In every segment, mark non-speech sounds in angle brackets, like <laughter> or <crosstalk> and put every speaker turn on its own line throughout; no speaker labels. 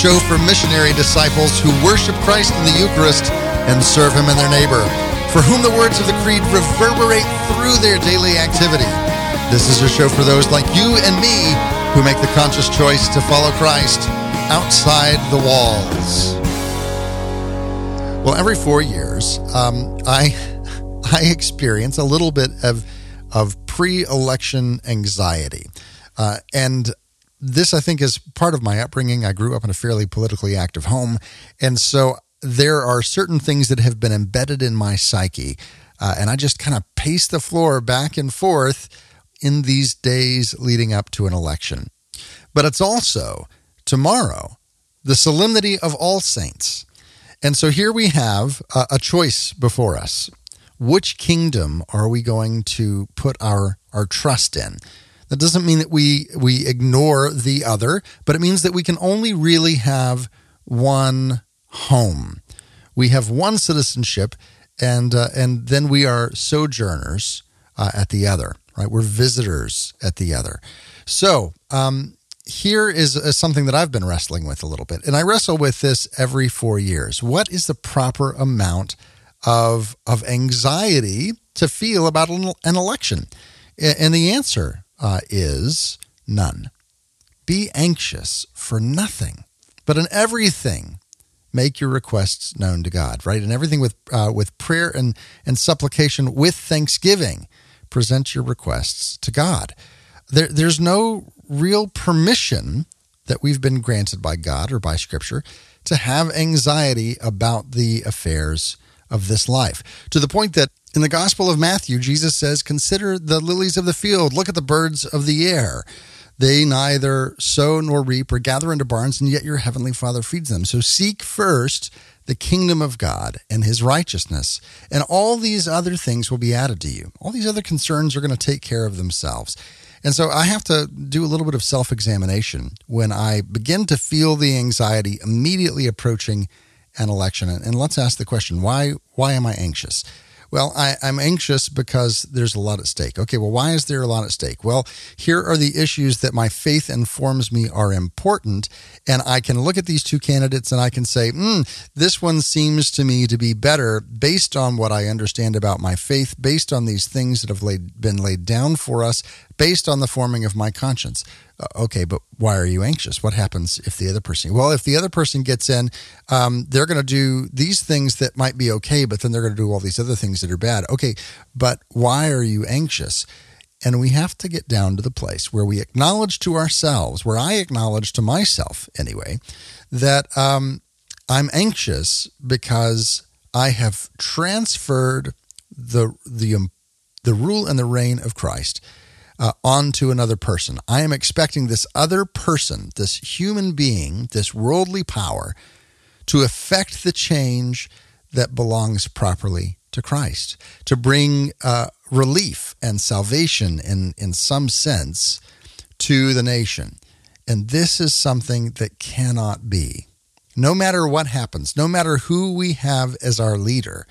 Show for missionary disciples who worship Christ in the Eucharist and serve Him and their neighbor, for whom the words of the Creed reverberate through their daily activity. This is a show for those like you and me who make the conscious choice to follow Christ outside the walls. Well, every four years, um, I <laughs> I experience a little bit of of pre-election anxiety, uh, and this I think is part of my upbringing. I grew up in a fairly politically active home, and so there are certain things that have been embedded in my psyche, uh, and I just kind of pace the floor back and forth in these days leading up to an election. But it's also tomorrow, the solemnity of All Saints. And so here we have a, a choice before us. Which kingdom are we going to put our, our trust in? That doesn't mean that we, we ignore the other, but it means that we can only really have one home. We have one citizenship, and, uh, and then we are sojourners uh, at the other, right? We're visitors at the other. So, um, here is, is something that I've been wrestling with a little bit, and I wrestle with this every four years. What is the proper amount of of anxiety to feel about an election? And the answer uh, is none. Be anxious for nothing, but in everything make your requests known to God. Right, and everything with uh, with prayer and and supplication with thanksgiving, present your requests to God. There, there's no real permission that we've been granted by God or by Scripture to have anxiety about the affairs of this life. To the point that in the Gospel of Matthew, Jesus says, Consider the lilies of the field, look at the birds of the air. They neither sow nor reap or gather into barns, and yet your heavenly Father feeds them. So seek first the kingdom of God and his righteousness, and all these other things will be added to you. All these other concerns are going to take care of themselves. And so I have to do a little bit of self examination when I begin to feel the anxiety immediately approaching an election. And let's ask the question why, why am I anxious? Well, I, am anxious because there's a lot at stake. Okay, well, why is there a lot at stake? Well, here are the issues that my faith informs me are important. And I can look at these two candidates and I can say, mm, this one seems to me to be better based on what I understand about my faith, based on these things that have laid, been laid down for us, based on the forming of my conscience. Uh, okay, but why are you anxious? What happens if the other person? Well, if the other person gets in, um, they're going to do these things that might be okay, but then they're going to do all these other things that are bad. Okay, but why are you anxious? And we have to get down to the place where we acknowledge to ourselves, where I acknowledge to myself anyway, that um, I'm anxious because I have transferred the the um, the rule and the reign of Christ uh, onto another person. I am expecting this other person, this human being, this worldly power, to effect the change that belongs properly to Christ, to bring uh, relief and salvation in, in some sense to the nation. And this is something that cannot be. No matter what happens, no matter who we have as our leader,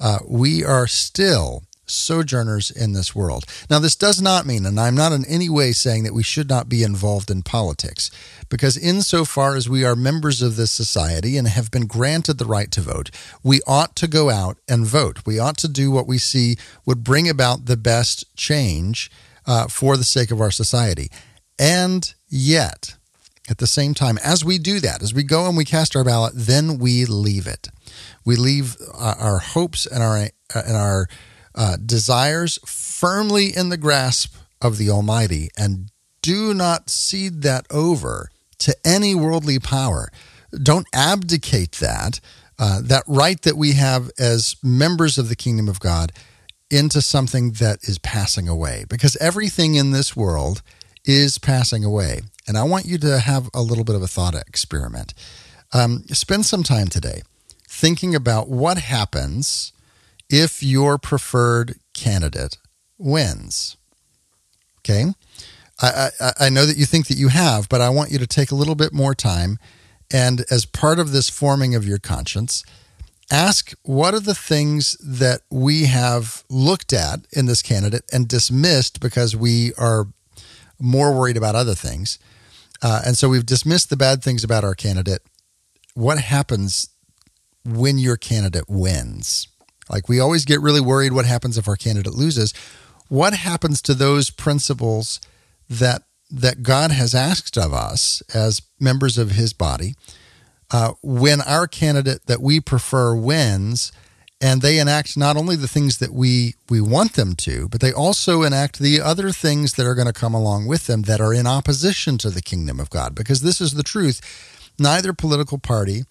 uh, we are still sojourners in this world. Now, this does not mean, and I'm not in any way saying that we should not be involved in politics, because insofar as we are members of this society and have been granted the right to vote, we ought to go out and vote. We ought to do what we see would bring about the best change uh, for the sake of our society. And yet, at the same time, as we do that, as we go and we cast our ballot, then we leave it. We leave uh, our hopes and our uh, and our uh, desires firmly in the grasp of the Almighty and do not cede that over to any worldly power. Don't abdicate that, uh, that right that we have as members of the kingdom of God into something that is passing away because everything in this world is passing away. And I want you to have a little bit of a thought experiment. Um, spend some time today thinking about what happens if your preferred candidate wins. Okay. I, I, I, know that you think that you have, but I want you to take a little bit more time. And as part of this forming of your conscience, ask what are the things that we have looked at in this candidate and dismissed because we are more worried about other things. Uh, and so we've dismissed the bad things about our candidate. What happens when your candidate wins? Like we always get really worried what happens if our candidate loses. What happens to those principles that that God has asked of us as members of His body uh, when our candidate that we prefer wins? and they enact not only the things that we we want them to but they also enact the other things that are going to come along with them that are in opposition to the kingdom of god because this is the truth neither political party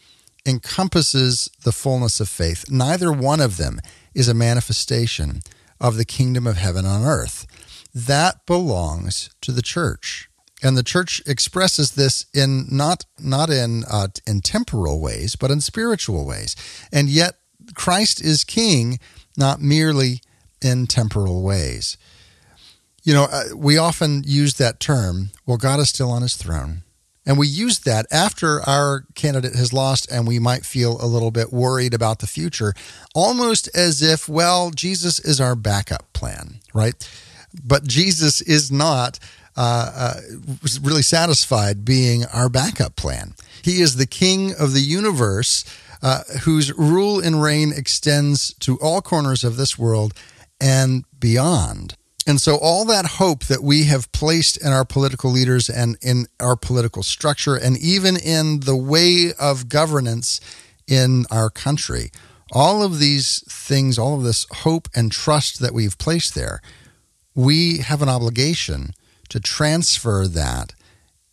encompasses the fullness of faith neither one of them is a manifestation of the kingdom of heaven on earth that belongs to the church and the church expresses this in not not in uh, in temporal ways but in spiritual ways and yet Christ is king, not merely in temporal ways. You know, uh, we often use that term, well, God is still on his throne. And we use that after our candidate has lost and we might feel a little bit worried about the future, almost as if, well, Jesus is our backup plan, right? But Jesus is not uh, uh, really satisfied being our backup plan. He is the king of the universe uh, whose rule and reign extends to all corners of this world and beyond. And so, all that hope that we have placed in our political leaders and in our political structure, and even in the way of governance in our country, all of these things, all of this hope and trust that we've placed there, we have an obligation to transfer that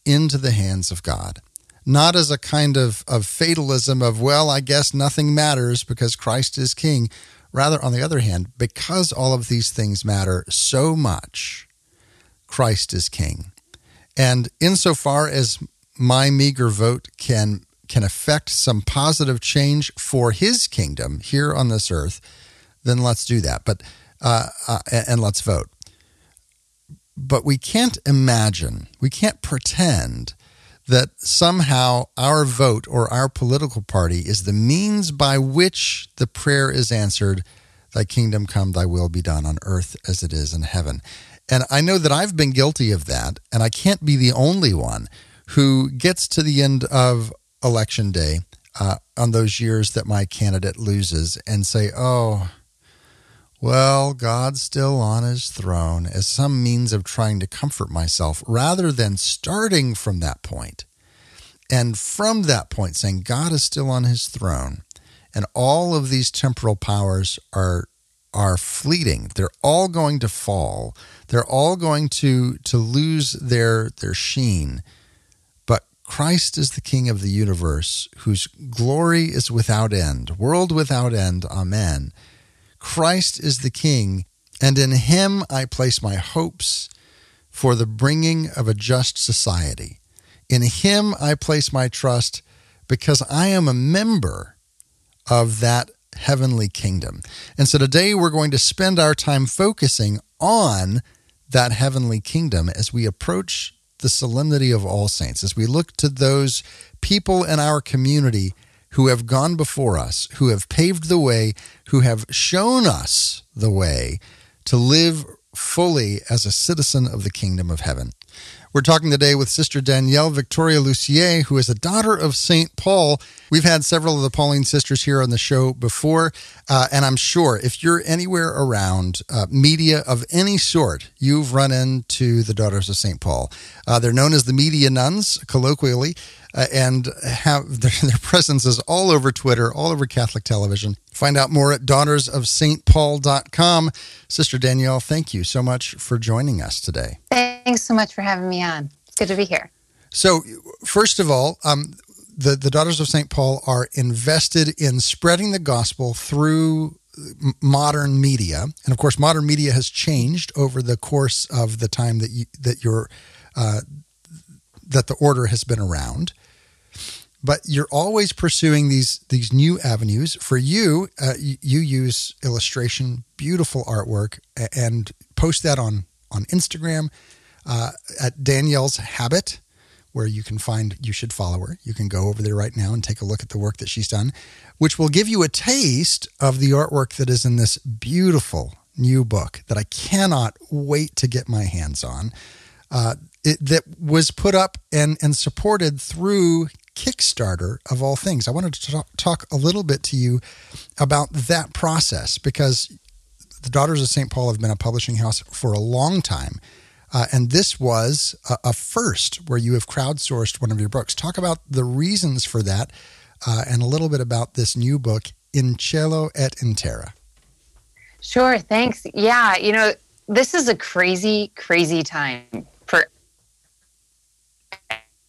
into the hands of God not as a kind of, of fatalism of, well, I guess nothing matters because Christ is king. Rather, on the other hand, because all of these things matter so much, Christ is king. And insofar as my meager vote can can affect some positive change for his kingdom here on this earth, then let's do that. But uh, uh, and let's vote. But we can't imagine, we can't pretend that somehow our vote or our political party is the means by which the prayer is answered Thy kingdom come, thy will be done on earth as it is in heaven. And I know that I've been guilty of that, and I can't be the only one who gets to the end of election day uh, on those years that my candidate loses and say, oh, well, God's still on his throne as some means of trying to comfort myself rather than starting from that point. And from that point, saying God is still on his throne and all of these temporal powers are are fleeting. They're all going to fall. They're all going to to lose their their sheen. But Christ is the King of the universe, whose glory is without end, world without end. Amen. Christ is the King, and in him I place my hopes for the bringing of a just society. In him I place my trust because I am a member of that heavenly kingdom. And so today we're going to spend our time focusing on that heavenly kingdom as we approach the solemnity of all saints, as we look to those people in our community who have gone before us, who have paved the way, who have shown us the way to live fully as a citizen of the kingdom of heaven. We're talking today with Sister Danielle Victoria Lucier, who is a daughter of St. Paul. We've had several of the Pauline sisters here on the show before, uh, and I'm sure if you're anywhere around uh, media of any sort, you've run into the Daughters of St. Paul. Uh, they're known as the Media Nuns, colloquially uh, and have <laughs> their, their presence is all over Twitter, all over Catholic television. Find out more at daughtersofstpaul.com. Sister Danielle, thank you so much for joining us today.
Thanks so much for having me on. It's good to be here.
So, first of all, um, the, the Daughters of St. Paul are invested in spreading the gospel through modern media, and of course, modern media has changed over the course of the time that you, that you're uh, that the order has been around but you're always pursuing these these new avenues. For you, uh, you, you, use illustration, beautiful artwork, and post that on on Instagram uh, at Danielle's Habit, where you can find. You should follow her. You can go over there right now and take a look at the work that she's done, which will give you a taste of the artwork that is in this beautiful new book that I cannot wait to get my hands on. uh, it, that was put up and, and supported through Kickstarter, of all things. I wanted to talk, a little bit to you about that process because the Daughters of St. Paul have been a publishing house for a long time. Uh, and this was a, a, first where you have crowdsourced one of your books. Talk about the reasons for that uh, and a little bit about this new book, In Caelo et in Terra.
Sure, thanks. Yeah, you know, this is a crazy, crazy time for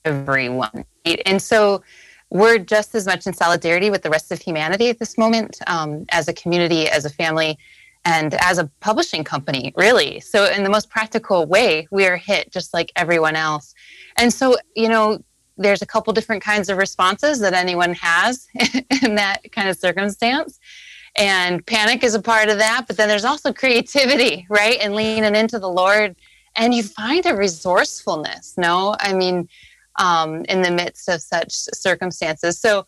everyone. And so we're just as much in solidarity with the rest of humanity at this moment um, as a community, as a family, and as a publishing company, really. So, in the most practical way, we are hit just like everyone else. And so, you know, there's a couple different kinds of responses that anyone has <laughs> in that kind of circumstance. And panic is a part of that but then there's also creativity right? And leaning into the lord. And you find a resourcefulness no? I mean um, in the midst of such circumstances so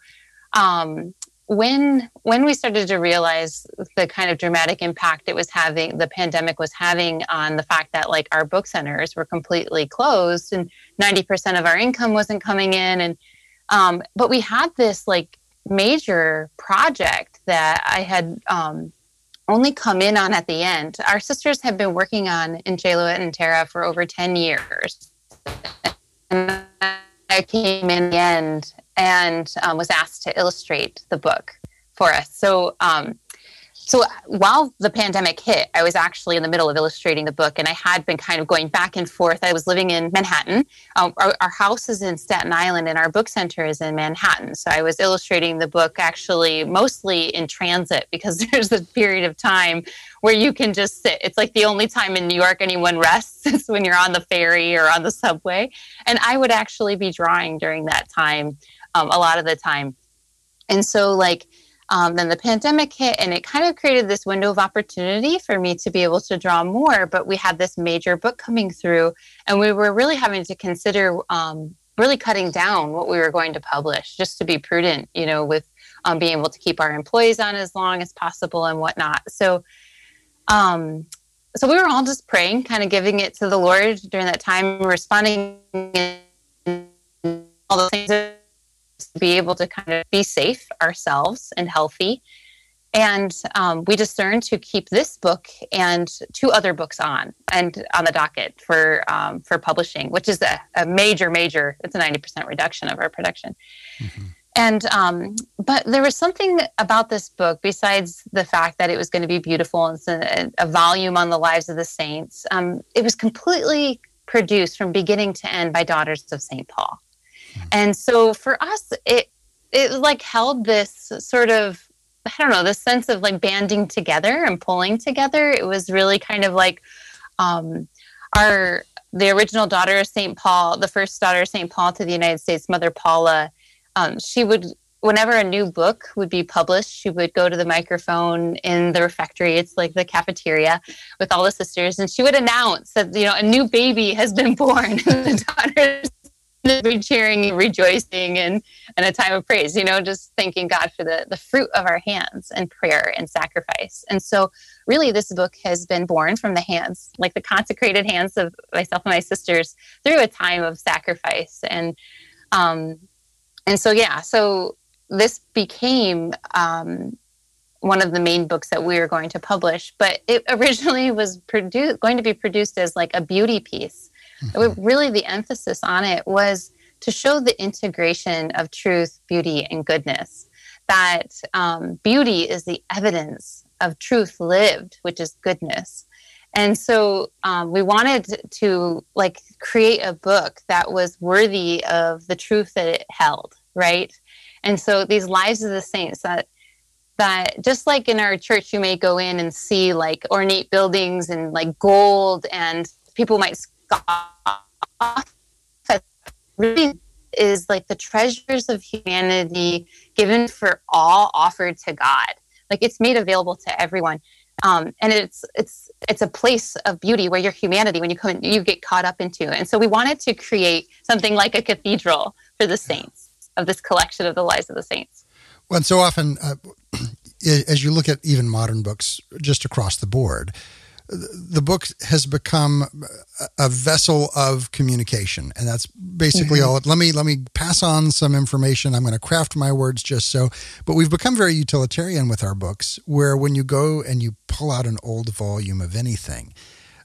um, when when we started to realize the kind of dramatic impact it was having the pandemic was having on the fact that like our book centers were completely closed and 90% of our income wasn't coming in and um, but we had this like major project that I had um, only come in on at the end. Our sisters have been working on In in Terra for over 10 years. I came in the end and um, was asked to illustrate the book for us. So um, so while the pandemic hit, I was actually in the middle of illustrating the book, and I had been kind of going back and forth. I was living in Manhattan. Um, our, our, house is in Staten Island, and our book center is in Manhattan. So I was illustrating the book actually mostly in transit <laughs> because there's a period of time where you can just sit. It's like the only time in New York anyone rests <laughs> is when you're on the ferry or on the subway. And I would actually be drawing during that time um, a lot of the time. And so, like, um, then the pandemic hit, and it kind of created this window of opportunity for me to be able to draw more. But we had this major book coming through, and we were really having to consider um, really cutting down what we were going to publish just to be prudent, you know, with um, being able to keep our employees on as long as possible and whatnot. So, um, so we were all just praying, kind of giving it to the Lord during that time, responding all the things be able to kind of be safe ourselves and healthy. And um, we discerned to keep this book and two other books on and on the docket for um, for publishing, which is a, a, major, major. It's a ninety percent reduction of our production. Mm-hmm. And um, but there was something about this book besides the fact that it was going to be beautiful and a, a, volume on the lives of the saints. Um, it was completely produced from beginning to end by Daughters of St. Paul. And so for us, it it like held this sort of I don't know, this sense of like banding together and pulling together. It was really kind of like um, our the original daughter of St. Paul, the first daughter of St. Paul to the United States, Mother Paula. Um, she would whenever a new book would be published, she would go to the microphone in the refectory. It's like the cafeteria with all the sisters, and she would announce that you know a new baby has been <laughs> born. the daughters <laughs> cheering and rejoicing and, and a time of praise, you know, just thanking God for the, the fruit of our hands and prayer and sacrifice. And so, really, this book has been born from the hands, like the consecrated hands of myself and my sisters through a time of sacrifice. And, um, and so, yeah, so this became um, one of the main books that we were going to publish, but it <laughs> originally was produced, going to be produced as like a beauty piece Mm-hmm. Really, the emphasis on it was to show the integration of truth, beauty, and goodness. That um, beauty is the evidence of truth lived, which is goodness. And so um, we wanted to like create a book that was worthy of the truth that it held, right? And so these lives of the saints that that just like in our church you may go in and see like ornate buildings and like gold and people might really is like the treasures of humanity given for all offered to God. Like it's made available to everyone. Um, and it's it's it's a place of beauty where your humanity, when you come in, you get caught up into. And so we wanted to create something like a cathedral for the saints of this collection of the lives of the saints.
Well, and so often, uh, <clears throat> as you look at even modern books, just across the board, the book has become a vessel of communication, and that's basically mm-hmm. all. Let me let me pass on some information. I'm going to craft my words just so. But we've become very utilitarian with our books, where when you go and you pull out an old volume of anything.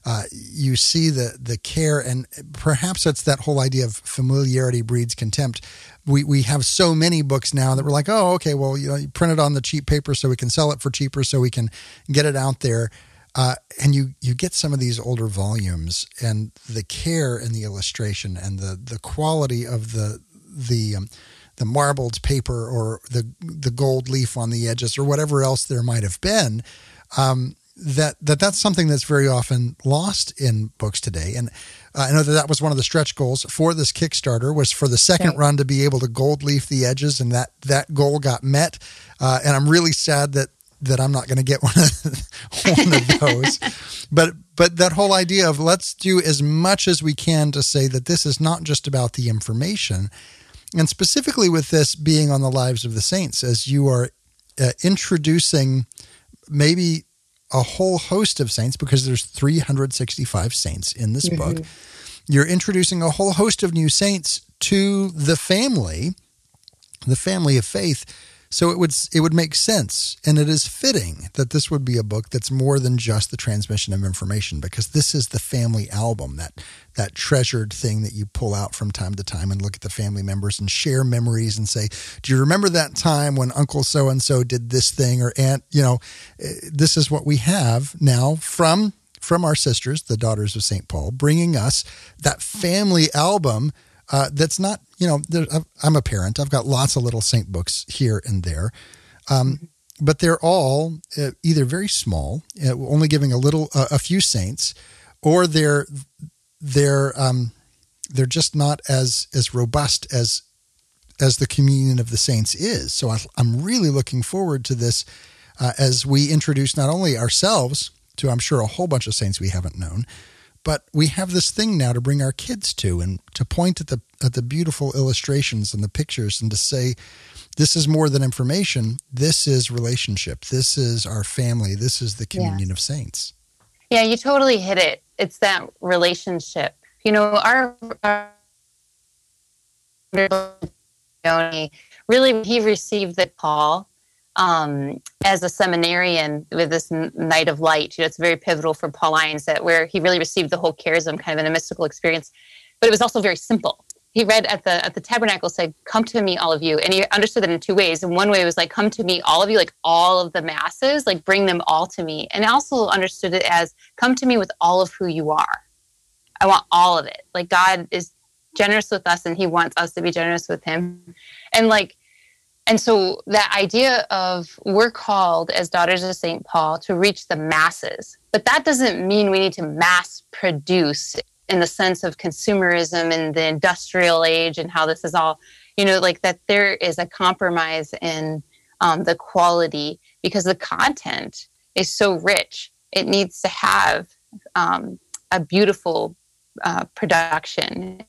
Uh, you see the the care and perhaps it's that whole idea of familiarity breeds contempt. We we have so many books now that we're like, oh, okay, well, you know, you print it on the cheap paper so we can sell it for cheaper, so we can get it out there. Uh, and you you get some of these older volumes and the care in the illustration and the the quality of the the um, the marbled paper or the the gold leaf on the edges or whatever else there might have been um, that that that's something that's very often lost in books today and uh, I know that that was one of the stretch goals for this Kickstarter was for the second right. run to be able to gold leaf the edges and that that goal got met uh, and I'm really sad that that I'm not going to get one of <laughs> one of those. but but that whole idea of let's do as much as we can to say that this is not just about the information, and specifically with this being on the lives of the saints, as you are uh, introducing maybe a whole host of saints because there's 365 saints in this mm-hmm. book. You're introducing a whole host of new saints to the family, the family of faith so it would it would make sense, and it is fitting that this would be a book that's more than just the transmission of information, because this is the family album that that treasured thing that you pull out from time to time and look at the family members and share memories and say, "Do you remember that time when Uncle so and so did this thing?" Or Aunt, you know, eh, this is what we have now from from our sisters, the daughters of St. Paul, bringing us that family album uh, that's not, you know, I'm a parent. I've got lots of little saint books here and there. Um, but they're all uh, either very small, uh, only giving a little, uh, a few saints, or they're they're um, they're just not as as robust as as the communion of the saints is. So I, am really looking forward to this uh, as we introduce not only ourselves to, I'm sure, a whole bunch of saints we haven't known, but we have this thing now to bring our kids to and to point at the at the beautiful illustrations and the pictures and to say this is more than information. This is relationship. This is our family. This is the communion yeah. of saints.
Yeah you totally hit it. It's that relationship. You know our, our really he received the call um, as a seminarian with this night of light. You know, it's very pivotal for Paul Lyons that where he really received the whole charism kind of in a mystical experience, but it was also very simple. He read at the at the tabernacle said, "Come to me, all of you," and he understood that in two ways. And one way was like, "Come to me, all of you, like all of the masses, like bring them all to me," and also understood it as, "Come to me with all of who you are. I want all of it. Like God is generous with us, and He wants us to be generous with Him, and like." And so that idea of we're called as daughters of St. Paul to reach the masses, but that doesn't mean we need to mass produce in the sense of consumerism and the industrial age and how this is all, you know, like that there is a compromise in um, the quality because the content is so rich. It needs to have um, a beautiful uh, production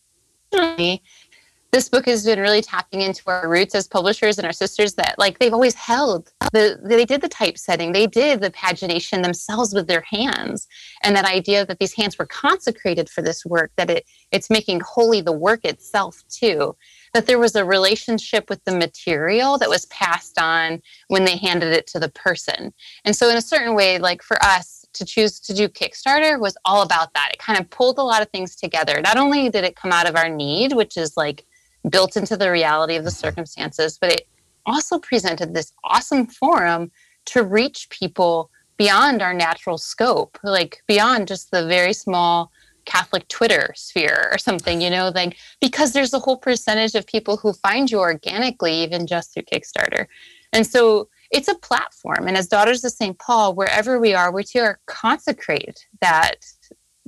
this book has been really tapping into our roots as publishers and our sisters that like they've always held the they did the typesetting they did the pagination themselves with their hands and that idea that these hands were consecrated for this work that it it's making holy the work itself too that there was a relationship with the material that was passed on when they handed it to the person and so in a certain way like for us to choose to do Kickstarter was all about that. It kind of pulled a lot of things together. Not only did it come out of our need, which is like built into the reality of the circumstances, but it also presented this awesome forum to reach people beyond our natural scope, like beyond just the very small Catholic Twitter sphere or something, you know, like because there's a whole percentage of people who find you organically, even just through Kickstarter. And so it's a platform. And as daughters of St. Paul, wherever we are, we're to consecrate that.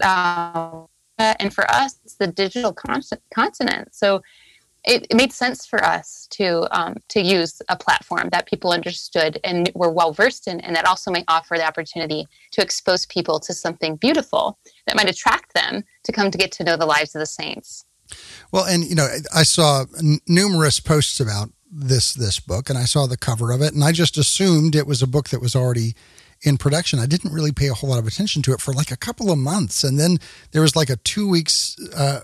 Uh, and for us, it's the digital continent. So it, it, made sense for us to um, to use a platform that people understood and were well versed in, and that also may offer the opportunity to expose people to something beautiful that might attract them to come to get to know the lives of the saints.
Well, and you know, I saw n- numerous posts about this this book, and I saw the cover of it, and I just assumed it was a book that was already in production, I didn't really pay a whole lot of attention to it for like a couple of months, and then there was like a two weeks uh,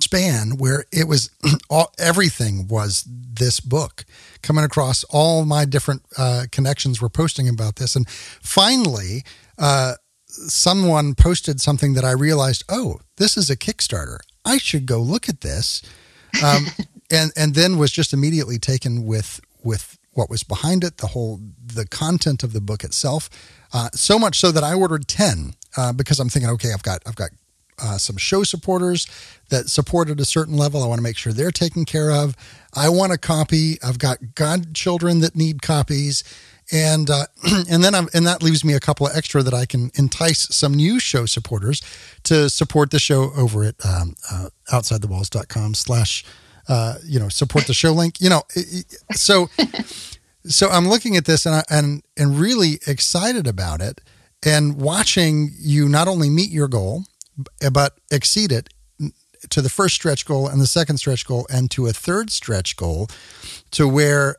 span where it was <clears throat> all everything was this book coming across. All my different uh, connections were posting about this, and finally. Uh, someone posted something that I realized, oh, this is a Kickstarter. I should go look at this. Um, <laughs> and and then was just immediately taken with with what was behind it, the whole the content of the book itself. Uh, so much so that I ordered ten uh, because I'm thinking, okay, I've got I've got uh, some show supporters that support at a certain level. I want to make sure they're taken care of. I want a copy. I've got godchildren that need copies, and uh, <clears throat> and then I'm, and that leaves me a couple of extra that I can entice some new show supporters to support the show over at um, uh, outsidethewalls.com slash uh, you know support the show link. You know, so <laughs> so I'm looking at this and I, and and really excited about it and watching you not only meet your goal but exceed it to the first stretch goal and the second stretch goal and to a third stretch goal to where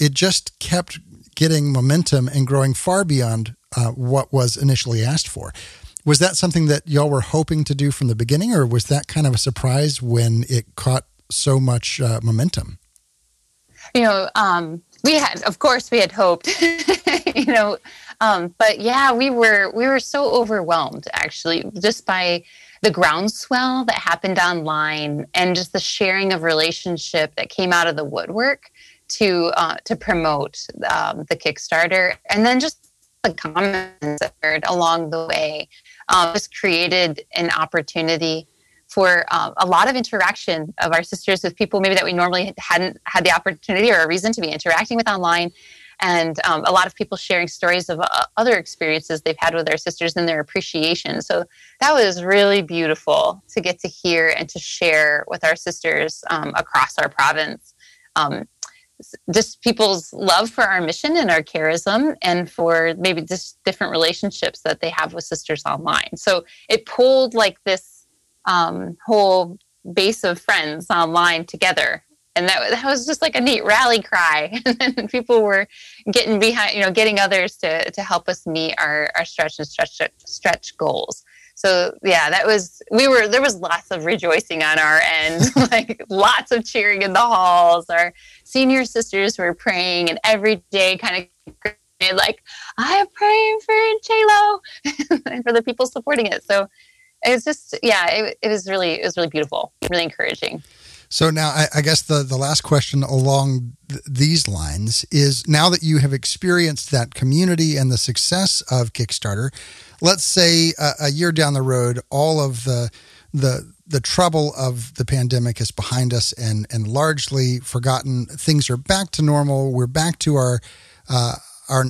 it just kept getting momentum and growing far beyond uh, what was initially asked for. Was that something that y'all were hoping to do from the beginning, or was that kind of a surprise when it caught so much uh, momentum?
You know, um, we had, of course, we had hoped. <laughs> you know, um, but yeah, we were we were so overwhelmed actually just by the groundswell that happened online and just the sharing of relationship that came out of the woodwork to uh, to promote um, the Kickstarter, and then just the comments that heard along the way um, just created an opportunity for uh, a lot of interaction of our sisters with people maybe that we normally hadn't had the opportunity or a reason to be interacting with online and um, a lot of people sharing stories of uh, other experiences they've had with their sisters and their appreciation. So that was really beautiful to get to hear and to share with our sisters um, across our province. Um, just people's love for our mission and our charism and for maybe just different relationships that they have with sisters online. So it pulled like this um, whole base of friends online together. And that, that was just like a neat rally cry. <laughs> And people were getting behind you know getting others to to help us meet our our stretch and stretch stretch goals. So yeah that was we were there was lots of rejoicing on our end <laughs> like lots of cheering in the halls. Our senior sisters were praying and every day kind of like i am praying for j-lo <laughs> and for the people supporting it. So it was just yeah it, it was really it was really beautiful really encouraging
so now, I, I, guess the the last question along th- these lines is: now that you have experienced that community and the success of Kickstarter, let's say a, a year down the road, all of the the the trouble of the pandemic is behind us and and largely forgotten. Things are back to normal. We're back to our uh, our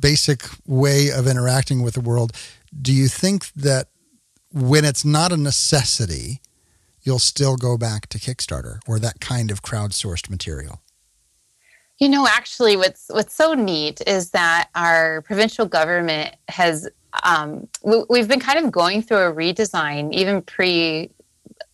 basic way of interacting with the world. Do you think that when it's not a necessity? you'll still go back to Kickstarter or that kind of crowdsourced material?
You know, actually, what's what's so neat is that our provincial government has um, we, have been kind of going through a redesign, even pre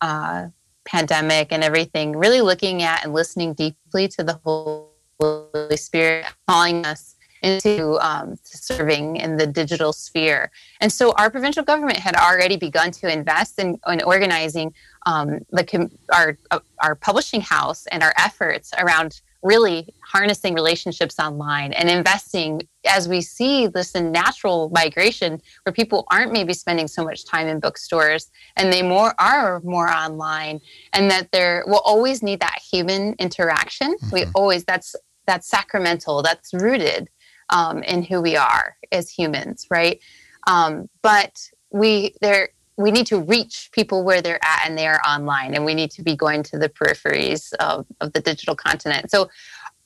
uh, pandemic and everything. Really looking at and listening deeply to the Holy Spirit calling us into um, serving in the digital sphere. And so our provincial government had already begun to invest in, in organizing um, the, our, uh, our publishing house and our efforts around really harnessing relationships online and investing as we see this natural migration where people aren't maybe spending so much time in bookstores and they more are more online and that there will always need that human interaction mm-hmm. we always that's that's sacramental that's rooted um, in who we are as humans, right? Um, but we there we need to reach people where they're at and they are online and we need to be going to the peripheries of, of the digital continent so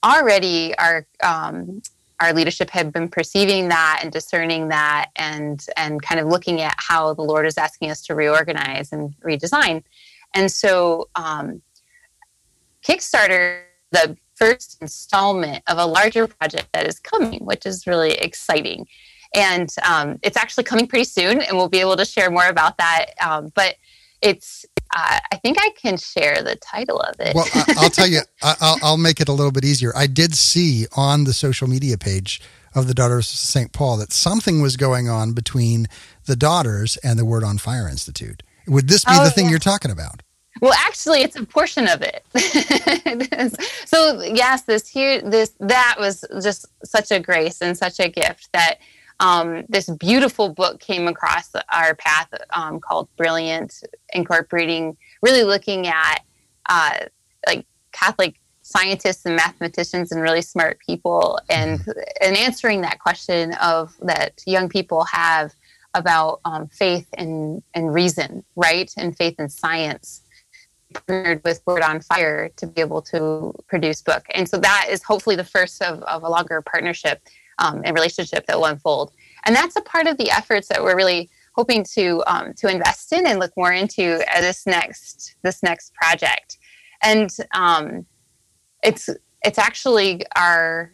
already our um, our leadership had been perceiving that and discerning that and and kind of looking at how the lord is asking us to reorganize and redesign and so um, kickstarter the first installment of a larger project that is coming, which is really exciting. And um, it's actually coming pretty soon, and we'll be able to share more about that. Um, but it's, uh, I think I can share the title of it.
Well, I'll tell you, I'll, I'll make it a little bit easier. I did see on the social media page of the Daughters of St. Paul that something was going on between the daughters and the Word on Fire Institute. Would this be oh, the thing yeah. you're talking about?
Well, actually, it's a portion of it. <laughs> so yes, this here, this that was just such a grace and such a gift that um, this beautiful book came across our path um, called Brilliant, incorporating really looking at uh, like Catholic scientists and mathematicians and really smart people and and answering that question of that young people have about um, faith and, and reason, right? And faith and science partnered with Word on Fire to be able to produce book. And so that is hopefully the first of, of a longer partnership um, and relationship that will unfold. And that's a part of the efforts that we're really hoping to um, to invest in and look more into this next this next project. And um, it's it's actually our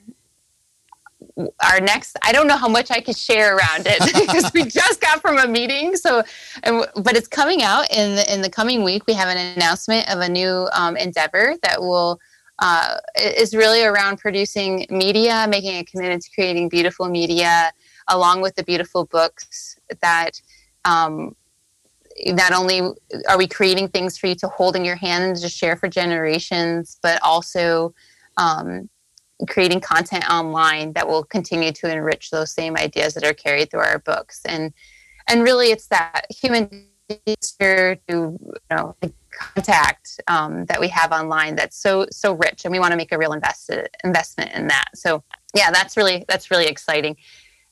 our next i don't know how much i could share around it <laughs> because we just got from a meeting. So but it's coming out in the, in the coming week. We have an announcement of a new um, endeavor that will uh, is really around producing media making a commitment to creating beautiful media along with the beautiful books that um, not only are we creating things for you to hold in your hand and to share for generations but also um, creating content online that will continue to enrich those same ideas that are carried through our books. And and really it's that human to you know contact um, that we have online that's so so rich and we want to make a real invested investment in that. So yeah that's really that's really exciting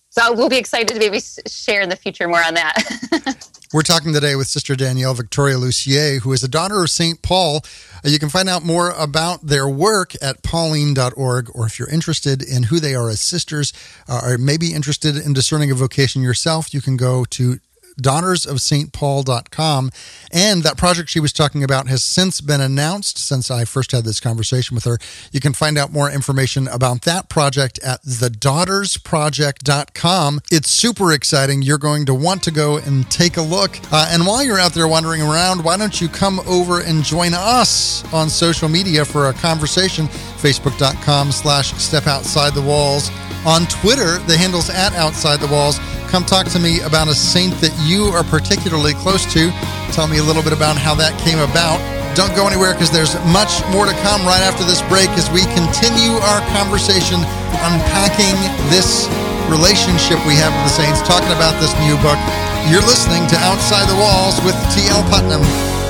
so we'll be excited to maybe share in the future more on that <laughs>
We're talking today with Sister Danielle Victoria Lucier, who is a daughter of St. Paul. Uh, you can find out more about their work at pauline.org, or if you're interested in who they are as sisters, uh, or maybe interested in discerning a vocation yourself, you can go to daughtersofstpaul.com. And that project she was talking about has since been announced since I first had this conversation with her. You can find out more information about that project at thedaughtersproject.com. It's super exciting. You're going to want to go and take a look. Uh, and while you're out there wandering around, why don't you come over and join us on social media for a conversation? Facebook.com slash step outside the walls. On Twitter, the handle's at outside the walls. Come talk to me about a saint that you are particularly close to. Tell me a little bit about how that came about. Don't go anywhere because there's much more to come right after this break as we continue our conversation unpacking this relationship we have with the saints, talking about this new book. You're listening to Outside the Walls with T.L. Putnam.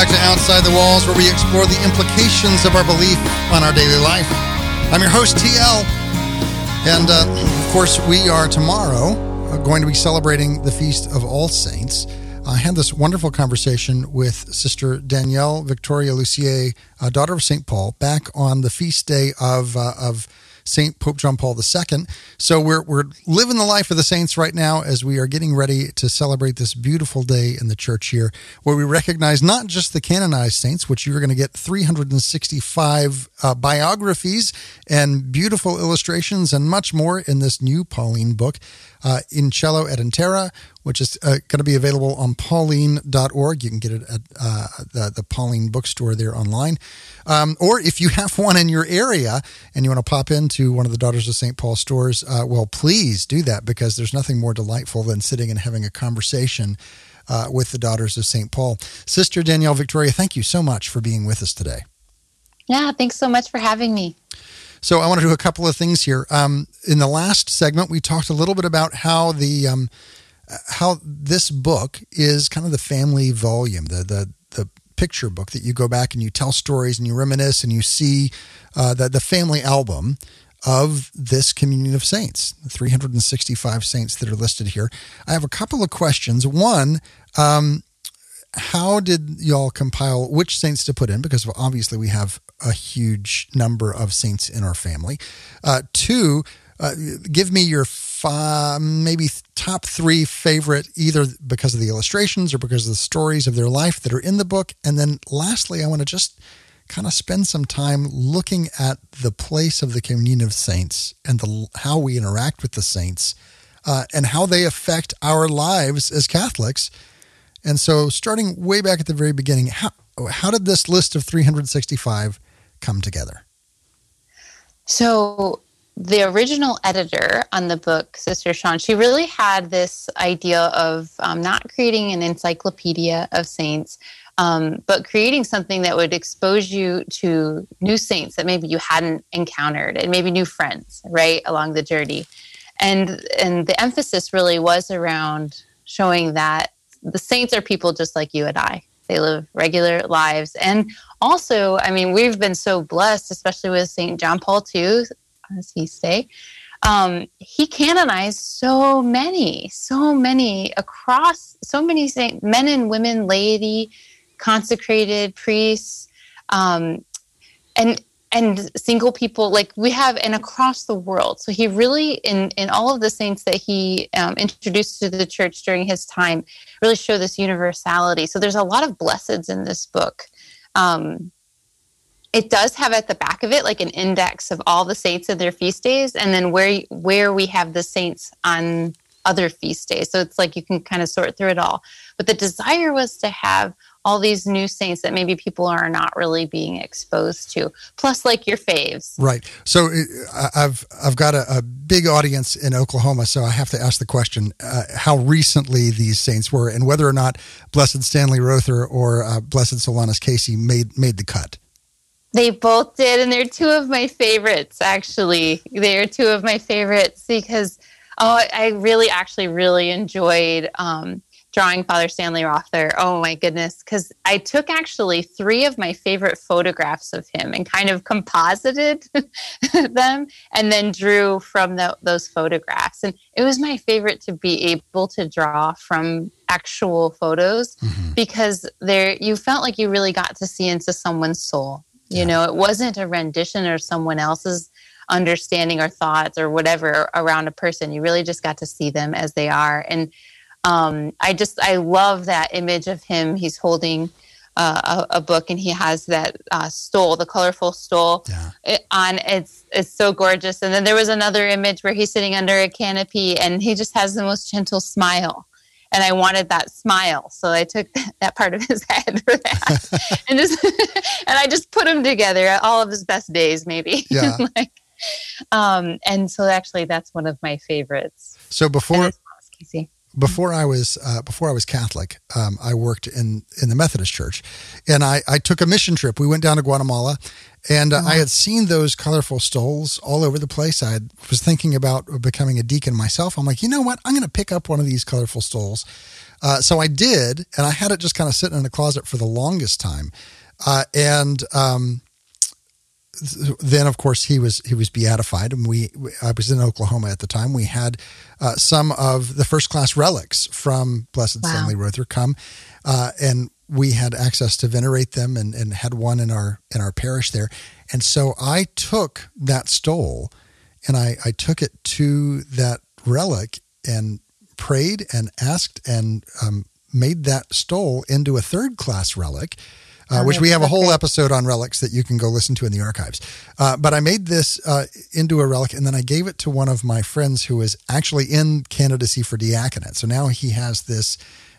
Back to Outside the Walls, where we explore the implications of our belief on our daily life. I'm your host, TL. And uh, of course, we are tomorrow uh, going to be celebrating the Feast of All Saints. I had this wonderful conversation with Sister Danielle Victoria Lucier, uh, daughter of St. Paul, back on the feast day of, uh, of Saint Pope John Paul II. So we're we're living the life of the saints right now as we are getting ready to celebrate this beautiful day in the church here, where we recognize not just the canonized saints, which you're going to get 365 uh, biographies and beautiful illustrations and much more in this new Pauline book uh, in caelo et in terra, which is uh, going to be available on pauline.org. You can get it at uh, the, the Pauline bookstore there online. Um, or if you have one in your area and you want to pop into one of the Daughters of St. Paul stores, uh, well, please do that because there's nothing more delightful than sitting and having a conversation. Uh, with the Daughters of St. Paul. Sister Danielle Victoria, thank you so much for being with us today.
Yeah, thanks so much for having me.
So I want to do a couple of things here. Um, in the last segment, we talked a little bit about how the um, how this book is kind of the family volume, the the the picture book that you go back and you tell stories and you reminisce and you see uh, the the family album of this communion of saints, the 365 saints that are listed here. I have a couple of questions. One, um, how did y'all compile which saints to put in? Because obviously we have a huge number of saints in our family. Uh, two, uh, give me your five, maybe top three favorite, either because of the illustrations or because of the stories of their life that are in the book. And then lastly, I want to just kind of spend some time looking at the place of the communion of saints and the how we interact with the saints uh, and how they affect our lives as Catholics. And so, starting way back at the very beginning, how, how did this list of 365 come together?
So, the original editor on the book, Sister Sean, she really had this idea of um, not creating an encyclopedia of saints, um, but creating something that would expose you to new saints that maybe you hadn't encountered and maybe new friends, right, along the journey. And, and the emphasis really was around showing that the saints are people just like you and I. They live regular lives. And also, I mean, we've been so blessed, especially with St. John Paul II, as he say. Um, he canonized so many, so many across, so many saint, men and women, laity, consecrated priests, um, and and single people like we have and across the world. So he really in in all of the saints that he um, introduced to the church during his time really show this universality. So there's a lot of blesseds in this book. Um, it does have at the back of it like an index of all the saints and their feast days and then where where we have the saints on other feast days. So it's like you can kind of sort through it all. But the desire was to have all these new saints that maybe people are not really being exposed to plus like your faves.
Right. So uh, i've i've got a, a big audience in oklahoma so i have to ask the question uh, how recently these saints were and whether or not blessed stanley rother or uh, blessed solanus casey made made the cut.
They both did and they're two of my favorites actually. They're two of my favorites because oh i really actually really enjoyed um, drawing Father Stanley Rother. Oh my goodness. Because I took actually three of my favorite photographs of him and kind of composited <laughs> them and then drew from the, those photographs. And it was my favorite to be able to draw from actual photos mm-hmm. because there you felt like you really got to see into someone's soul. You yeah. know, it wasn't a rendition or someone else's understanding or thoughts or whatever around a person. You really just got to see them as they are. And um, I just I love that image of him. He's holding uh, a, a, book and he has that uh, stole, the colorful stole yeah. it, on. It's it's so gorgeous. And then there was another image where he's sitting under a canopy and he just has the most gentle smile. And I wanted that smile, so I took that, <laughs> that part of his head for that, <laughs> and just <laughs> and I just put him together. All of his best days, maybe.
Yeah. like,
um, and so actually, that's one of my favorites.
So before before I was uh, before I was Catholic, um, I worked in in the Methodist Church, and I, I took a mission trip. We went down to Guatemala, and uh, I had seen those colorful stoles all over the place. I was thinking about becoming a deacon myself. I'm like, you know what? I'm going to pick up one of these colorful stoles. Uh, so I did, and I had it just kind of sitting in a closet for the longest time. Uh, and um, then of course he was he was beatified. And we I was in Oklahoma at the time. We had uh, some of the first class relics from Blessed wow. Stanley Rother come uh, and we had access to venerate them and, and had one in our in our parish there. And so I took that stole and I, I took it to that relic and prayed and asked and um, made that stole into a third class relic uh, which we have a whole episode on relics that you can go listen to in the archives. Uh, but I made this uh, into a relic and then I gave it to one of my friends who is actually in candidacy for diaconate. So now he has this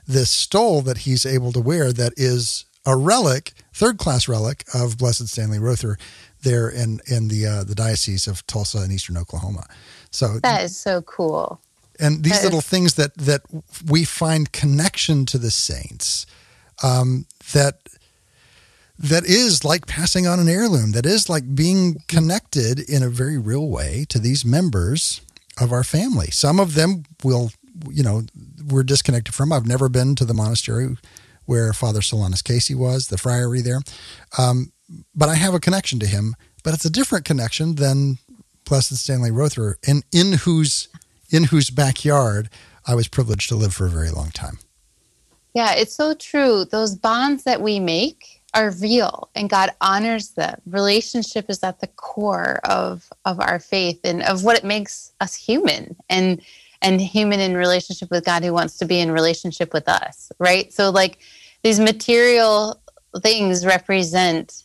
this stole that he's able to wear that is a relic, third class relic of Blessed Stanley Rother there in in the uh, the diocese of Tulsa in eastern Oklahoma. So
that is so cool.
And these that little is- things that that we find connection to the saints um, that that is like passing on an heirloom, that is like being connected in a very real way to these members of our family. Some of them will, you know, we're disconnected from. I've never been to the monastery where Father Solanus Casey was, the friary there. Um, but I have a connection to him, but it's a different connection than Blessed Stanley Rother, in, in whose in whose backyard I was privileged to live for a very long time.
Yeah, it's so true. Those bonds that we make are real and God honors them. Relationship is at the core of of our faith and of what it makes us human and and human in relationship with God who wants to be in relationship with us, right? So like these material things represent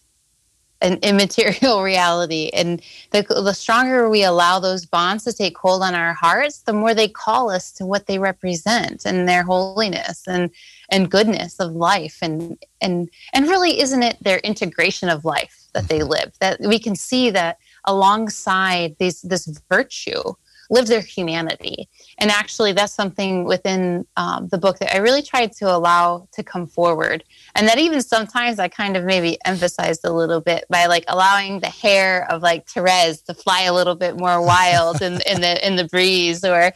an immaterial <laughs> reality. And the, the stronger we allow those bonds to take hold on our hearts, the more they call us to what they represent and their holiness and and goodness of life and and and really isn't it their integration of life that they mm-hmm. live that we can see that alongside these this virtue live their humanity. And actually, that's something within um, the book that I really tried to allow to come forward. And that even sometimes I kind of maybe emphasized a little bit by like allowing the hair of like Therese to fly a little bit more wild in, in the in the breeze, or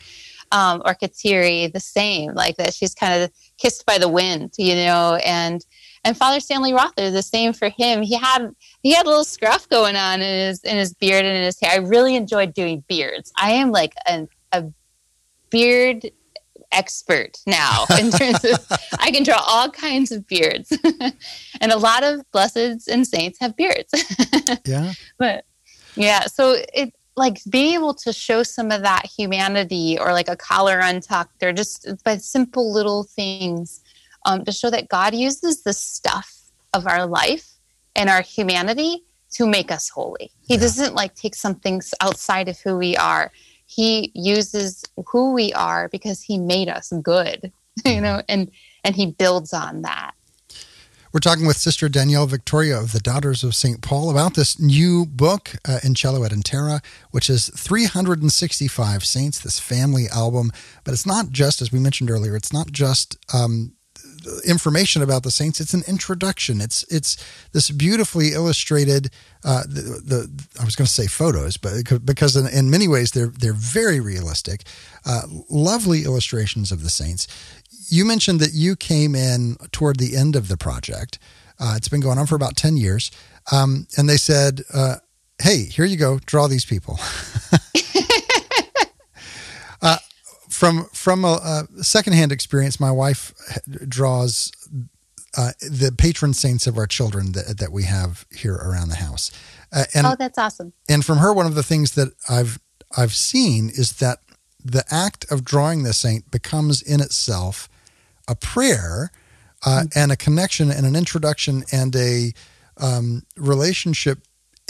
um, or Kateri the same, like that she's kind of kissed by the wind, you know, and and Father Stanley Rother, the same for him. He had he had a little scruff going on in his in his beard and in his hair. I really enjoyed doing beards. I am like a, a beard expert now <laughs> in terms of I can draw all kinds of beards. <laughs> and a lot of blesseds and saints have beards. <laughs>
yeah.
But yeah, so it like being able to show some of that humanity or like a collar untucked or just by simple little things um, to show that God uses the stuff of our life and our humanity to make us holy. He yeah. doesn't like take something outside of who we are. He uses who we are because he made us good, <laughs> you know, and and he builds on that.
We're talking with Sister Danielle Victoria of the Daughters of St. Paul about this new book, uh, In Caelo et in Terra, which is 365 Saints, this family album. But it's not just, as we mentioned earlier, it's not just um, information about the saints. It's an introduction. It's it's this beautifully illustrated. Uh, the, the I was going to say photos, but because in, in, many ways they're they're very realistic, uh, lovely illustrations of the saints. You mentioned that you came in toward the end of the project. Uh, it's been going on for about ten years, um, and they said, uh, "Hey, here you go. Draw these people." <laughs> From from a, a secondhand experience, my wife draws uh, the patron saints of our children that, that we have here around the house.
Uh, and, oh, that's awesome!
And from her, one of the things that I've I've seen is that the act of drawing the saint becomes in itself a prayer uh, mm-hmm. and a connection and an introduction and a um, relationship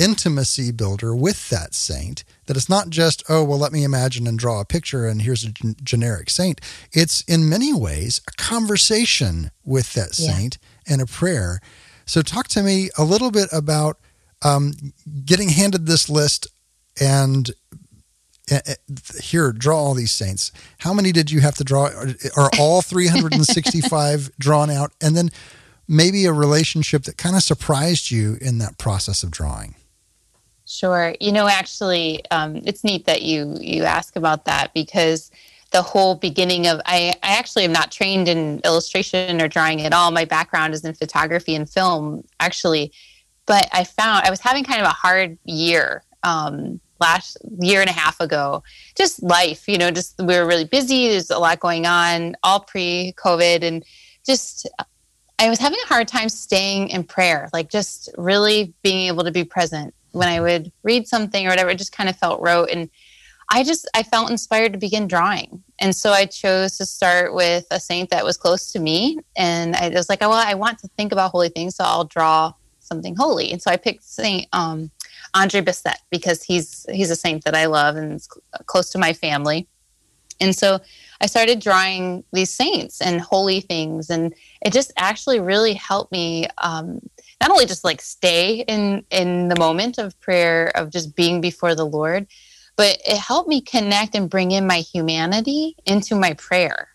intimacy builder with that saint that it's not just oh well let me imagine and draw a picture and here's a g- generic saint. It's in many ways a conversation with that saint yeah. and a prayer. So talk to me a little bit about um, getting handed this list and uh, here draw all these saints. How many did you have to draw? Are, are all <laughs> 365 drawn out? And then maybe a relationship that kind of surprised you in that process of drawing
Sure. You know, actually, um, it's neat that you you ask about that because the whole beginning of I, I actually am not trained in illustration or drawing at all. My background is in photography and film, actually. But I found I was having kind of a hard year um, last year and a half ago. Just life, you know, just we were really busy. There's a lot going on, all pre COVID, and just I was having a hard time staying in prayer, like just really being able to be present when I would read something or whatever, it just kind of felt rote. And I just I felt inspired to begin drawing, and so I chose to start with a saint that was close to me, and I was like, oh, well, I want to think about holy things, so I'll draw something holy. And so I picked Saint um, Andre Bessette because he's he's a saint that I love and is close to my family, and so I started drawing these saints and holy things, and it just actually really helped me um, not only just like stay in in the moment of prayer of just being before the lord but it helped me connect and bring in my humanity into my prayer.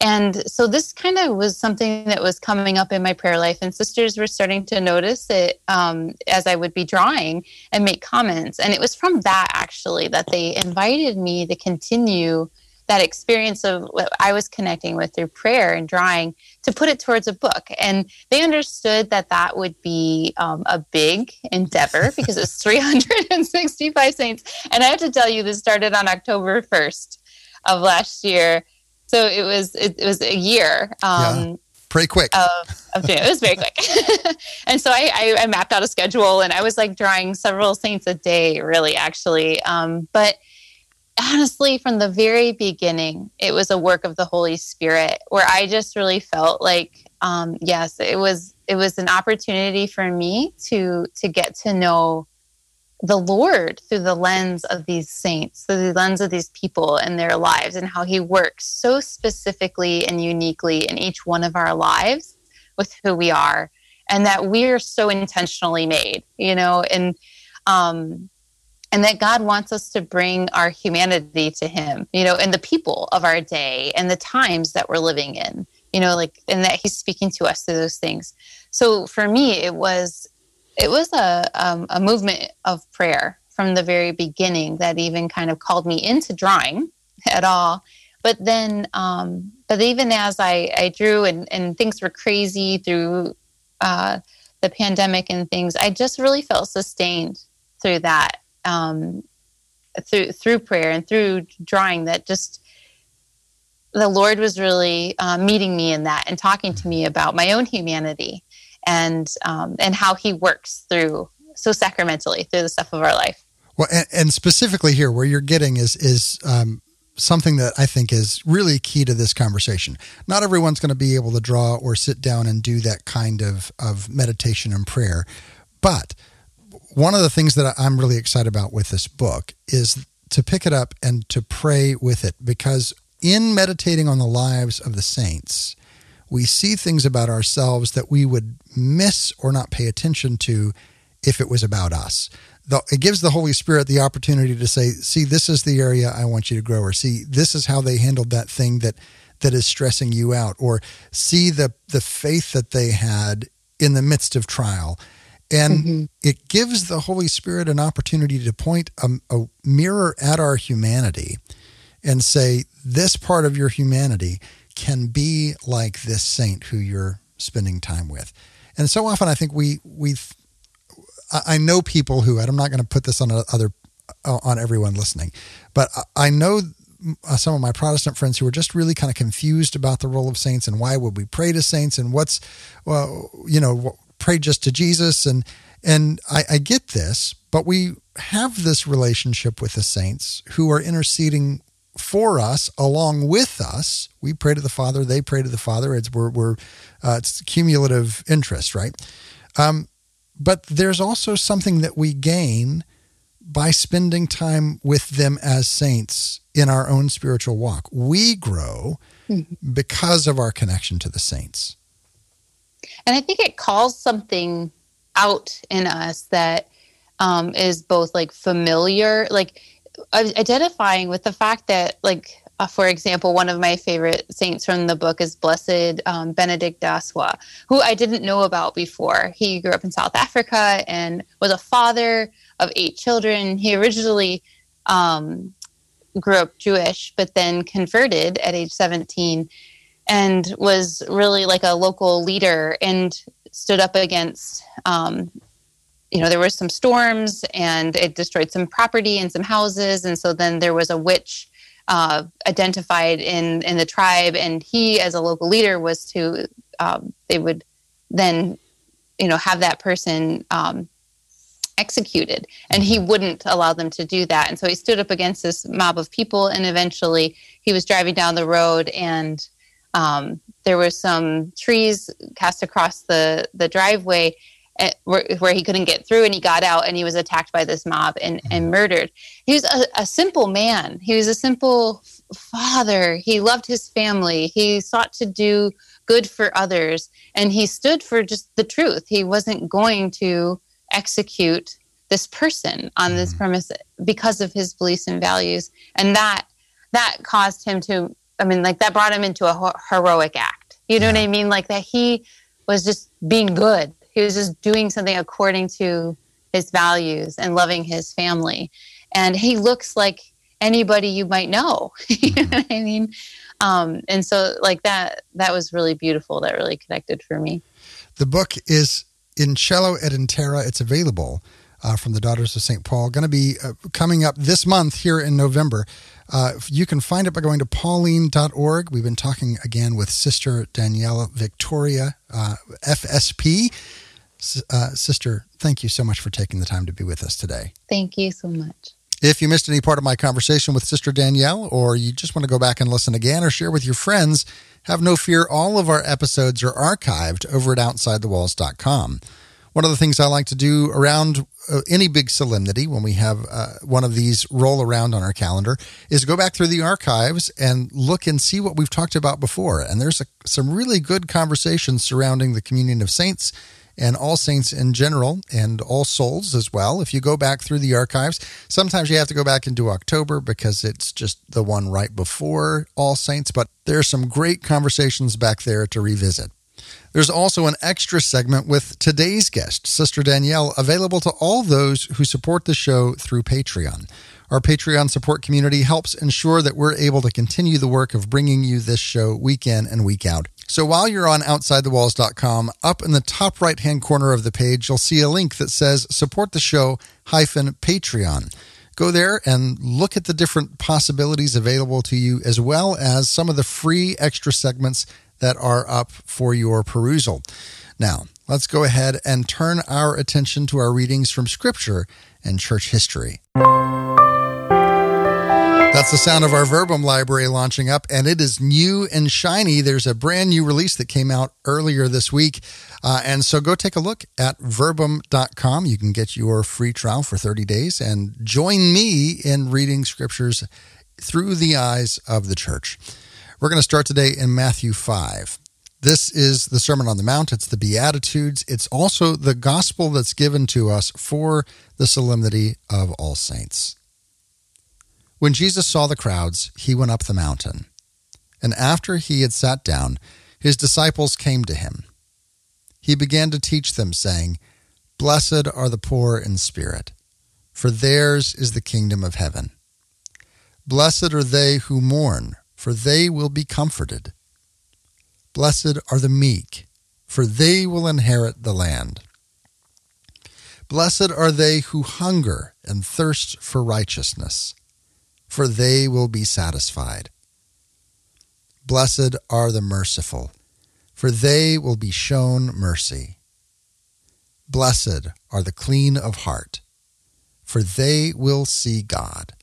And so this kind of was something that was coming up in my prayer life and sisters were starting to notice it um, as i would be drawing and make comments. And it was from that actually that they invited me to continue that experience of what I was connecting with through prayer and drawing to put it towards a book. And they understood that that would be um, a big endeavor <laughs> because it's 365 saints. And I have to tell you, this started on October 1st of last year. So it was it, it was a year. Um,
yeah. Pretty quick.
Of, of it was very quick. <laughs> and so I, I, I, mapped out a schedule and I was like drawing several saints a day, really, actually. Um, but honestly, from the very beginning, it was a work of the Holy Spirit where I just really felt like, um, yes, it was it was an opportunity for me to to get to know the Lord through the lens of these saints, through the lens of these people and their lives, and how He works so specifically and uniquely in each one of our lives with who we are, and that we are so intentionally made, you know, and um, and that God wants us to bring our humanity to Him, you know, and the people of our day and the times that we're living in, you know, like, and that He's speaking to us through those things. So for me, it was it was a, um, a movement of prayer from the very beginning that even kind of called me into drawing <laughs> at all. But then, um, but even as I, I drew and, and things were crazy through uh, the pandemic and things, I just really felt sustained through that, um, through through prayer and through drawing. That just the Lord was really uh, meeting me in that and talking to me about my own humanity and um, and how he works through so sacramentally through the stuff of our life.
Well, and, and specifically here, where you're getting is is um, something that I think is really key to this conversation. Not everyone's going to be able to draw or sit down and do that kind of of meditation and prayer, but one of the things that I'm really excited about with this book is to pick it up and to pray with it because in meditating on the lives of the saints we see things about ourselves that we would miss or not pay attention to if it was about us. it gives the Holy Spirit the opportunity to say, see, this is the area I want you to grow, or see, this is how they handled that thing that that is stressing you out, or see the the faith that they had in the midst of trial. And mm-hmm. it gives the Holy Spirit an opportunity to point a, a mirror at our humanity and say, this part of your humanity can be like this saint who you're spending time with. And so often I think we we I know people who and I'm not going to put this on other on everyone listening, but I know uh, some of my Protestant friends who are just really kind of confused about the role of saints and why would we pray to saints and what's well you know pray just to Jesus and and I, I get this, but we have this relationship with the saints who are interceding for us along with us. We pray to the Father, they pray to the Father. It's we're, we're uh, it's cumulative interest, right? Um, but there's also something that we gain by spending time with them as saints in our own spiritual walk. We grow mm-hmm. because of our connection to the saints.
And I think it calls something out in us that um, is both like familiar, like identifying with the fact that, like, uh, for example, one of my favorite saints from the book is Blessed um, Benedict Daswa, who I didn't know about before. He grew up in South Africa and was a father of eight children. He originally um, grew up Jewish, but then converted at age 17 and was really like a local leader and stood up against um, you know there were some storms and it destroyed some property and some houses. And so then there was a witch uh, identified in in the tribe and he as a local leader was to um, they would then you know have that person um, executed. And he wouldn't allow them to do that. And so he stood up against this mob of people and eventually he was driving down the road and um, there were some trees cast across the the driveway where, where, he couldn't get through and he got out and he was attacked by this mob and, and mm-hmm. murdered. He was a, a simple man. He was a simple father. He loved his family. He sought to do good for others and he stood for just the truth. He wasn't going to execute this person on this mm-hmm. premise because of his beliefs and values. And that that caused him to I mean like that brought him into a heroic act. You know yeah. what I mean? Like that he was just being good he was just doing something according to his values and loving his family. And he looks like anybody you might know. <laughs> you know what I mean? Um, and so like that, that was really beautiful. That really connected for me.
The book is in caelo et in terra. It's available uh, from the Daughters of St. Paul. Going to be uh, coming up this month here in November. Uh, you can find it by going to pauline.org. We've been talking again with Sister Danielle Victoria, uh, FSP. Uh, Sister, thank you so much for taking the time to be with us today.
Thank you so much.
If you missed any part of my conversation with Sister Danielle, or you just want to go back and listen again or share with your friends, have no fear. All of our episodes are archived over at OutsideTheWalls.com. One of the things I like to do around any big solemnity when we have uh, one of these roll around on our calendar is go back through the archives and look and see what we've talked about before. And there's a, some really good conversations surrounding the communion of saints and all saints in general and all souls as well. If you go back through the archives, sometimes you have to go back into October because it's just the one right before All Saints, but there's some great conversations back there to revisit. There's also an extra segment with today's guest, Sister Danielle, available to all those who support the show through Patreon. Our Patreon support community helps ensure that we're able to continue the work of bringing you this show week in and week out. So while you're on OutsideTheWalls.com, up in the top right hand corner of the page, you'll see a link that says support the show hyphen Patreon. Go there and look at the different possibilities available to you, as well as some of the free extra segments that are up for your perusal. Now, let's go ahead and turn our attention to our readings from Scripture and church history. That's the sound of our Verbum library launching up, and it is new and shiny. There's a brand new release that came out earlier this week. Uh, and so go take a look at verbum.com. You can get your free trial for 30 days and join me in reading scriptures through the eyes of the church. We're going to start today in Matthew 5. This is the Sermon on the Mount. It's the Beatitudes. It's also the gospel that's given to us for the solemnity of All Saints. When Jesus saw the crowds, he went up the mountain. And after he had sat down, his disciples came to him. He began to teach them, saying, Blessed are the poor in spirit, for theirs is the kingdom of heaven. Blessed are they who mourn, for they will be comforted. Blessed are the meek, for they will inherit the land. Blessed are they who hunger and thirst for righteousness for they will be satisfied. Blessed are the merciful, for they will be shown mercy. Blessed are the clean of heart, for they will see God.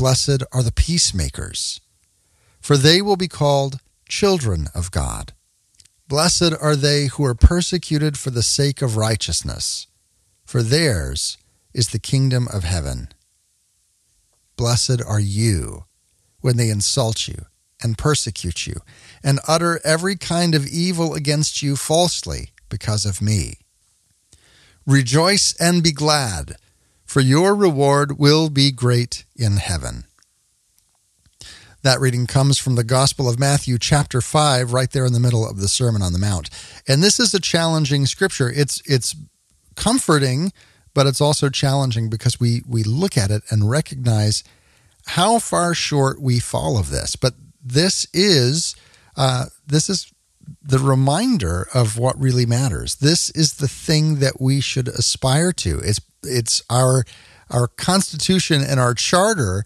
Blessed are the peacemakers, for they will be called children of God. Blessed are they who are persecuted for the sake of righteousness, for theirs is the kingdom of heaven. Blessed are you when they insult you and persecute you and utter every kind of evil against you falsely because of me. Rejoice and be glad, for your reward will be great in heaven. That reading comes from the Gospel of Matthew, chapter 5, right there in the middle of the Sermon on the Mount. And this is a challenging scripture. It's, it's comforting but it's also challenging because we we look at it and recognize how far short we fall of this. But this is uh, this is the reminder of what really matters. This is the thing that we should aspire to. It's it's our our constitution and our charter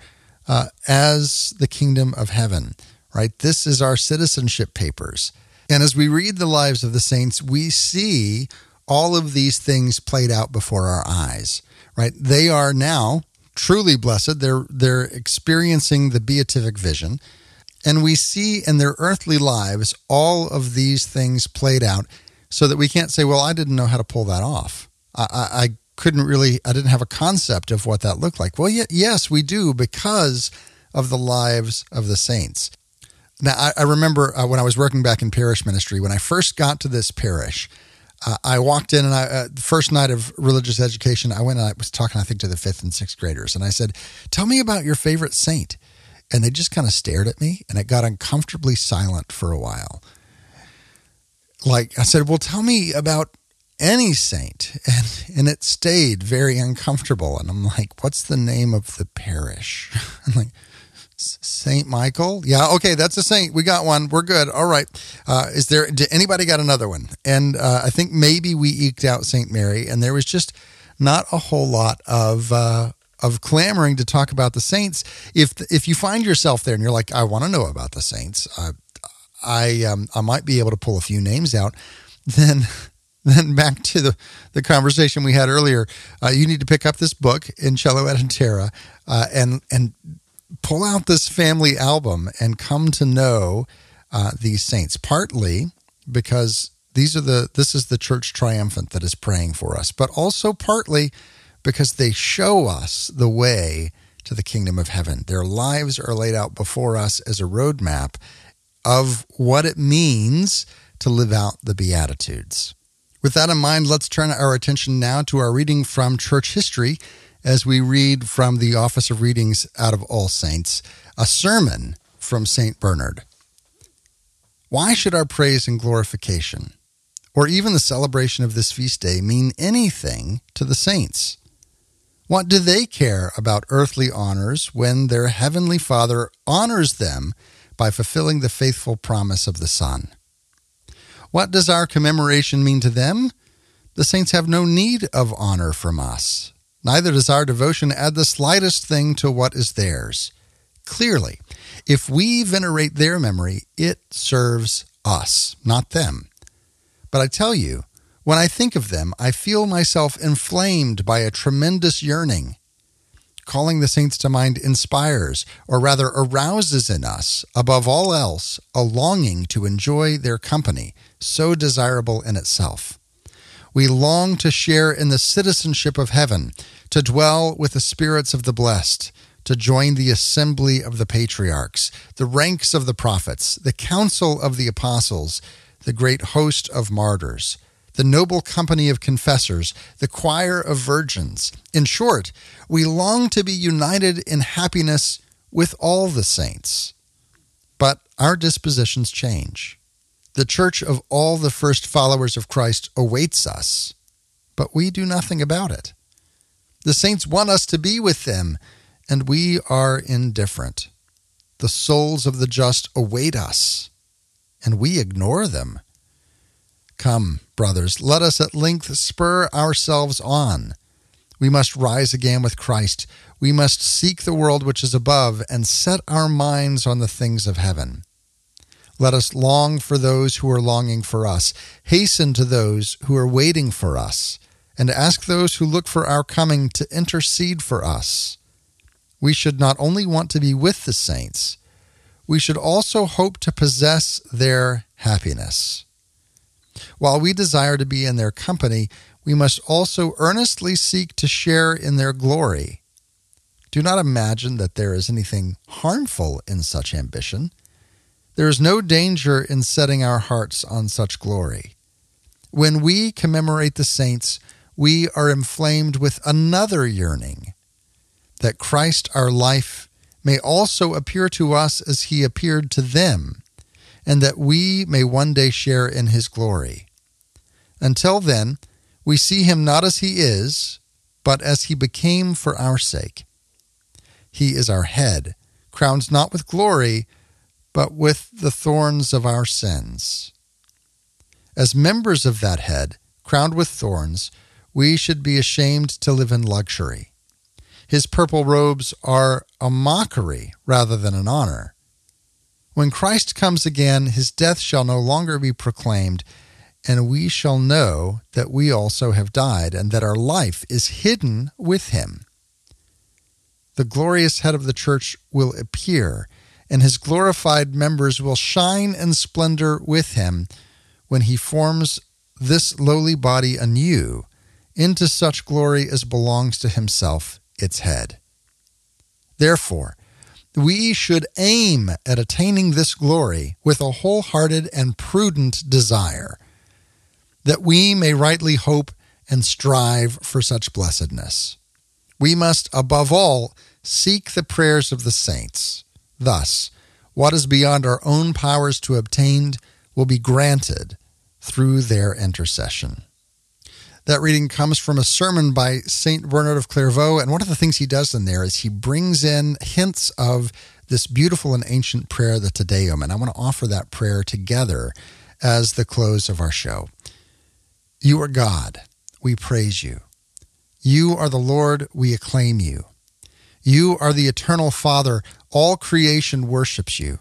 uh, as the kingdom of heaven. Right. This is our citizenship papers. And as we read the lives of the saints, we see all of these things played out before our eyes, right? They are now truly blessed. They're, they're experiencing the beatific vision. And we see in their earthly lives all of these things played out so that we can't say, well, I didn't know how to pull that off. I, I, couldn't really, I didn't have a concept of what that looked like. Well, yes, we do because of the lives of the saints. Now, I, I remember uh, when I was working back in parish ministry, when I first got to this parish, uh, I walked in and I, uh, the first night of religious education, I went and I was talking, I think, to the fifth and sixth graders. And I said, Tell me about your favorite saint. And they just kind of stared at me and it got uncomfortably silent for a while. Like I said, Well, tell me about any saint. And, and it stayed very uncomfortable. And I'm like, What's the name of the parish? <laughs> I'm like, Saint Michael. Yeah, okay, that's a saint. We got one. We're good. All right. Uh, is there? Did anybody got another one? And uh, I think maybe we eked out Saint Mary, and there was just not a whole lot of. Uh, of clamoring to talk about the saints. If if you find yourself there and you're like, I want to know about the saints, I um, I might be able to pull a few names out. Then <laughs> <laughs> then back to the, the conversation we had earlier. Uh, you need to pick up this book in Caelo et Terra uh, and and pull out this family album and come to know uh, these saints. Partly because these are the this is the church triumphant that is praying for us, but also partly because they show us the way to the kingdom of heaven. Their lives are laid out before us as a roadmap of what it means to live out the Beatitudes. With that in mind, let's turn our attention now to our reading from church history as we read from the Office of Readings out of All Saints, a sermon from St. Bernard. Why should our praise and glorification, or even the celebration of this feast day, mean anything to the saints? What do they care about earthly honors when their heavenly Father honors them by fulfilling the faithful promise of the Son? What does our commemoration mean to them? The saints have no need of honor from us. Neither does our devotion add the slightest thing to what is theirs. Clearly, if we venerate their memory, it serves us, not them. But I tell you, when I think of them, I feel myself inflamed by a tremendous yearning calling the saints to mind inspires, or rather arouses in us, above all else, a longing to enjoy their company, so desirable in itself. We long to share in the citizenship of heaven, to dwell with the spirits of the blessed, to join the assembly of the patriarchs, the ranks of the prophets, the council of the apostles, the great host of martyrs the noble company of confessors, the choir of virgins. In short, we long to be united in happiness with all the saints. But our dispositions change. The church of all the first followers of Christ awaits us, but we do nothing about it. The saints want us to be with them, and we are indifferent. The souls of the just await us, and we ignore them. Come, brothers, let us at length spur ourselves on. We must rise again with Christ. We must seek the world which is above and set our minds on the things of heaven. Let us long for those who are longing for us, hasten to those who are waiting for us, and ask those who look for our coming to intercede for us. We should not only want to be with the saints, we should also hope to possess their happiness. While we desire to be in their company, we must also earnestly seek to share in their glory. Do not imagine that there is anything harmful in such ambition. There is no danger in setting our hearts on such glory. When we commemorate the saints, we are inflamed with another yearning that Christ, our life, may also appear to us as he appeared to them and that we may one day share in his glory. Until then, we see him not as he is, but as he became for our sake. He is our head, crowned not with glory, but with the thorns of our sins. As members of that head, crowned with thorns, we should be ashamed to live in luxury. His purple robes are a mockery rather than an honor. When Christ comes again, his death shall no longer be proclaimed, and we shall know that we also have died, and that our life is hidden with him. The glorious head of the church will appear, and his glorified members will shine in splendor with him when he forms this lowly body anew into such glory as belongs to himself, its head. Therefore, we should aim at attaining this glory with a wholehearted and prudent desire, that we may rightly hope and strive for such blessedness. We must, above all, seek the prayers of the saints. Thus, what is beyond our own powers to obtain will be granted through their intercession. That reading comes from a sermon by St. Bernard of Clairvaux. And one of the things he does in there is he brings in hints of this beautiful and ancient prayer, the Te Deum. And I want to offer that prayer together as the close of our show. You are God. We praise you. You are the Lord. We acclaim you. You are the eternal Father. All creation worships you.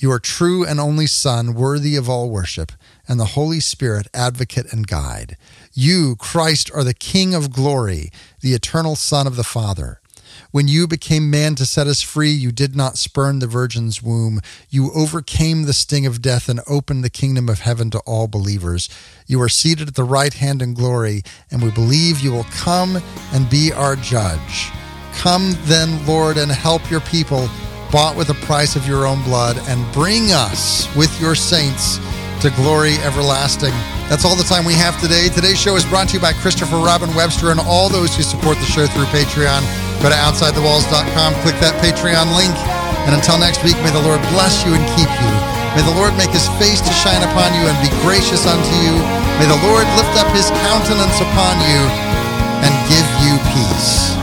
your true and only Son, worthy of all worship, and the Holy Spirit, advocate and guide. You, Christ, are the King of glory, the eternal Son of the Father. When you became man to set us free, you did not spurn the Virgin's womb. You overcame the sting of death and opened the kingdom of heaven to all believers. You are seated at the right hand in glory, and we believe you will come and be our judge. Come then, Lord, and help your people bought with the price of your own blood, and bring us with your saints to glory everlasting. That's all the time we have today. Today's show is brought to you by Christopher Robin Webster and all those who support the show through Patreon. Go to OutsideTheWalls.com, click that Patreon link, and until next week, may the Lord bless you and keep you. May the Lord make his face to shine upon you and be gracious unto you. May the Lord lift up his countenance upon you and give you peace.